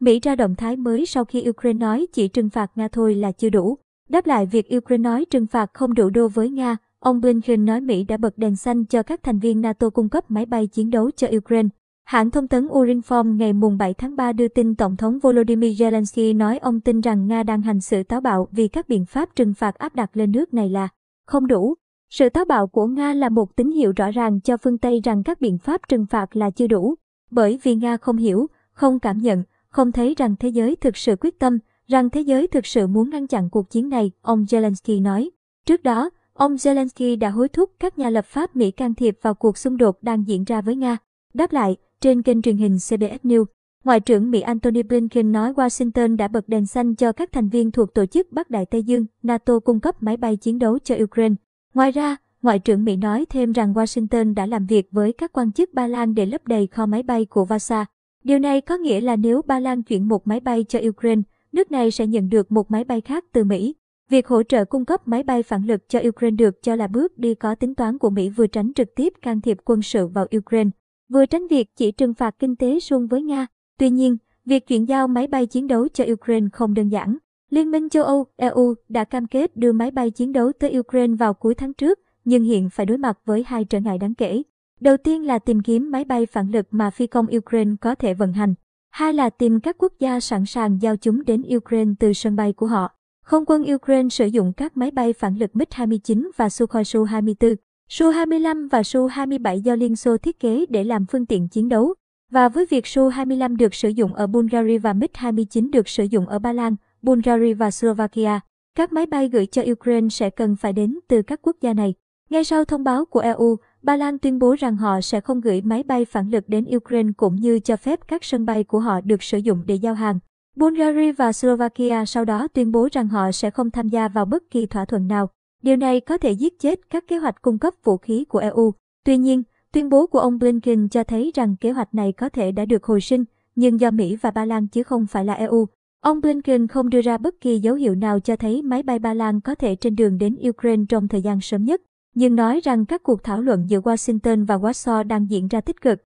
Mỹ ra động thái mới sau khi Ukraine nói chỉ trừng phạt Nga thôi là chưa đủ. Đáp lại việc Ukraine nói trừng phạt không đủ đô với Nga, ông Blinken nói Mỹ đã bật đèn xanh cho các thành viên NATO cung cấp máy bay chiến đấu cho Ukraine. Hãng thông tấn Urinform ngày 7 tháng 3 đưa tin Tổng thống Volodymyr Zelensky nói ông tin rằng Nga đang hành sự táo bạo vì các biện pháp trừng phạt áp đặt lên nước này là không đủ. Sự táo bạo của Nga là một tín hiệu rõ ràng cho phương Tây rằng các biện pháp trừng phạt là chưa đủ. Bởi vì Nga không hiểu, không cảm nhận, không thấy rằng thế giới thực sự quyết tâm, rằng thế giới thực sự muốn ngăn chặn cuộc chiến này, ông Zelensky nói. Trước đó, ông Zelensky đã hối thúc các nhà lập pháp Mỹ can thiệp vào cuộc xung đột đang diễn ra với Nga. Đáp lại, trên kênh truyền hình CBS News, Ngoại trưởng Mỹ Antony Blinken nói Washington đã bật đèn xanh cho các thành viên thuộc Tổ chức Bắc Đại Tây Dương, NATO cung cấp máy bay chiến đấu cho Ukraine. Ngoài ra, Ngoại trưởng Mỹ nói thêm rằng Washington đã làm việc với các quan chức Ba Lan để lấp đầy kho máy bay của Vasa. Điều này có nghĩa là nếu Ba Lan chuyển một máy bay cho Ukraine, nước này sẽ nhận được một máy bay khác từ Mỹ. Việc hỗ trợ cung cấp máy bay phản lực cho Ukraine được cho là bước đi có tính toán của Mỹ vừa tránh trực tiếp can thiệp quân sự vào Ukraine, vừa tránh việc chỉ trừng phạt kinh tế xuông với Nga. Tuy nhiên, việc chuyển giao máy bay chiến đấu cho Ukraine không đơn giản. Liên minh châu Âu, EU đã cam kết đưa máy bay chiến đấu tới Ukraine vào cuối tháng trước, nhưng hiện phải đối mặt với hai trở ngại đáng kể. Đầu tiên là tìm kiếm máy bay phản lực mà phi công Ukraine có thể vận hành. Hai là tìm các quốc gia sẵn sàng giao chúng đến Ukraine từ sân bay của họ. Không quân Ukraine sử dụng các máy bay phản lực MiG-29 và Sukhoi Su-24, Su-25 và Su-27 do Liên Xô thiết kế để làm phương tiện chiến đấu. Và với việc Su-25 được sử dụng ở Bulgaria và MiG-29 được sử dụng ở Ba Lan, Bulgaria và Slovakia, các máy bay gửi cho Ukraine sẽ cần phải đến từ các quốc gia này. Ngay sau thông báo của EU, Ba Lan tuyên bố rằng họ sẽ không gửi máy bay phản lực đến Ukraine cũng như cho phép các sân bay của họ được sử dụng để giao hàng. Bulgaria và Slovakia sau đó tuyên bố rằng họ sẽ không tham gia vào bất kỳ thỏa thuận nào. Điều này có thể giết chết các kế hoạch cung cấp vũ khí của EU. Tuy nhiên, tuyên bố của ông Blinken cho thấy rằng kế hoạch này có thể đã được hồi sinh, nhưng do Mỹ và Ba Lan chứ không phải là EU. Ông Blinken không đưa ra bất kỳ dấu hiệu nào cho thấy máy bay Ba Lan có thể trên đường đến Ukraine trong thời gian sớm nhất nhưng nói rằng các cuộc thảo luận giữa Washington và Warsaw đang diễn ra tích cực.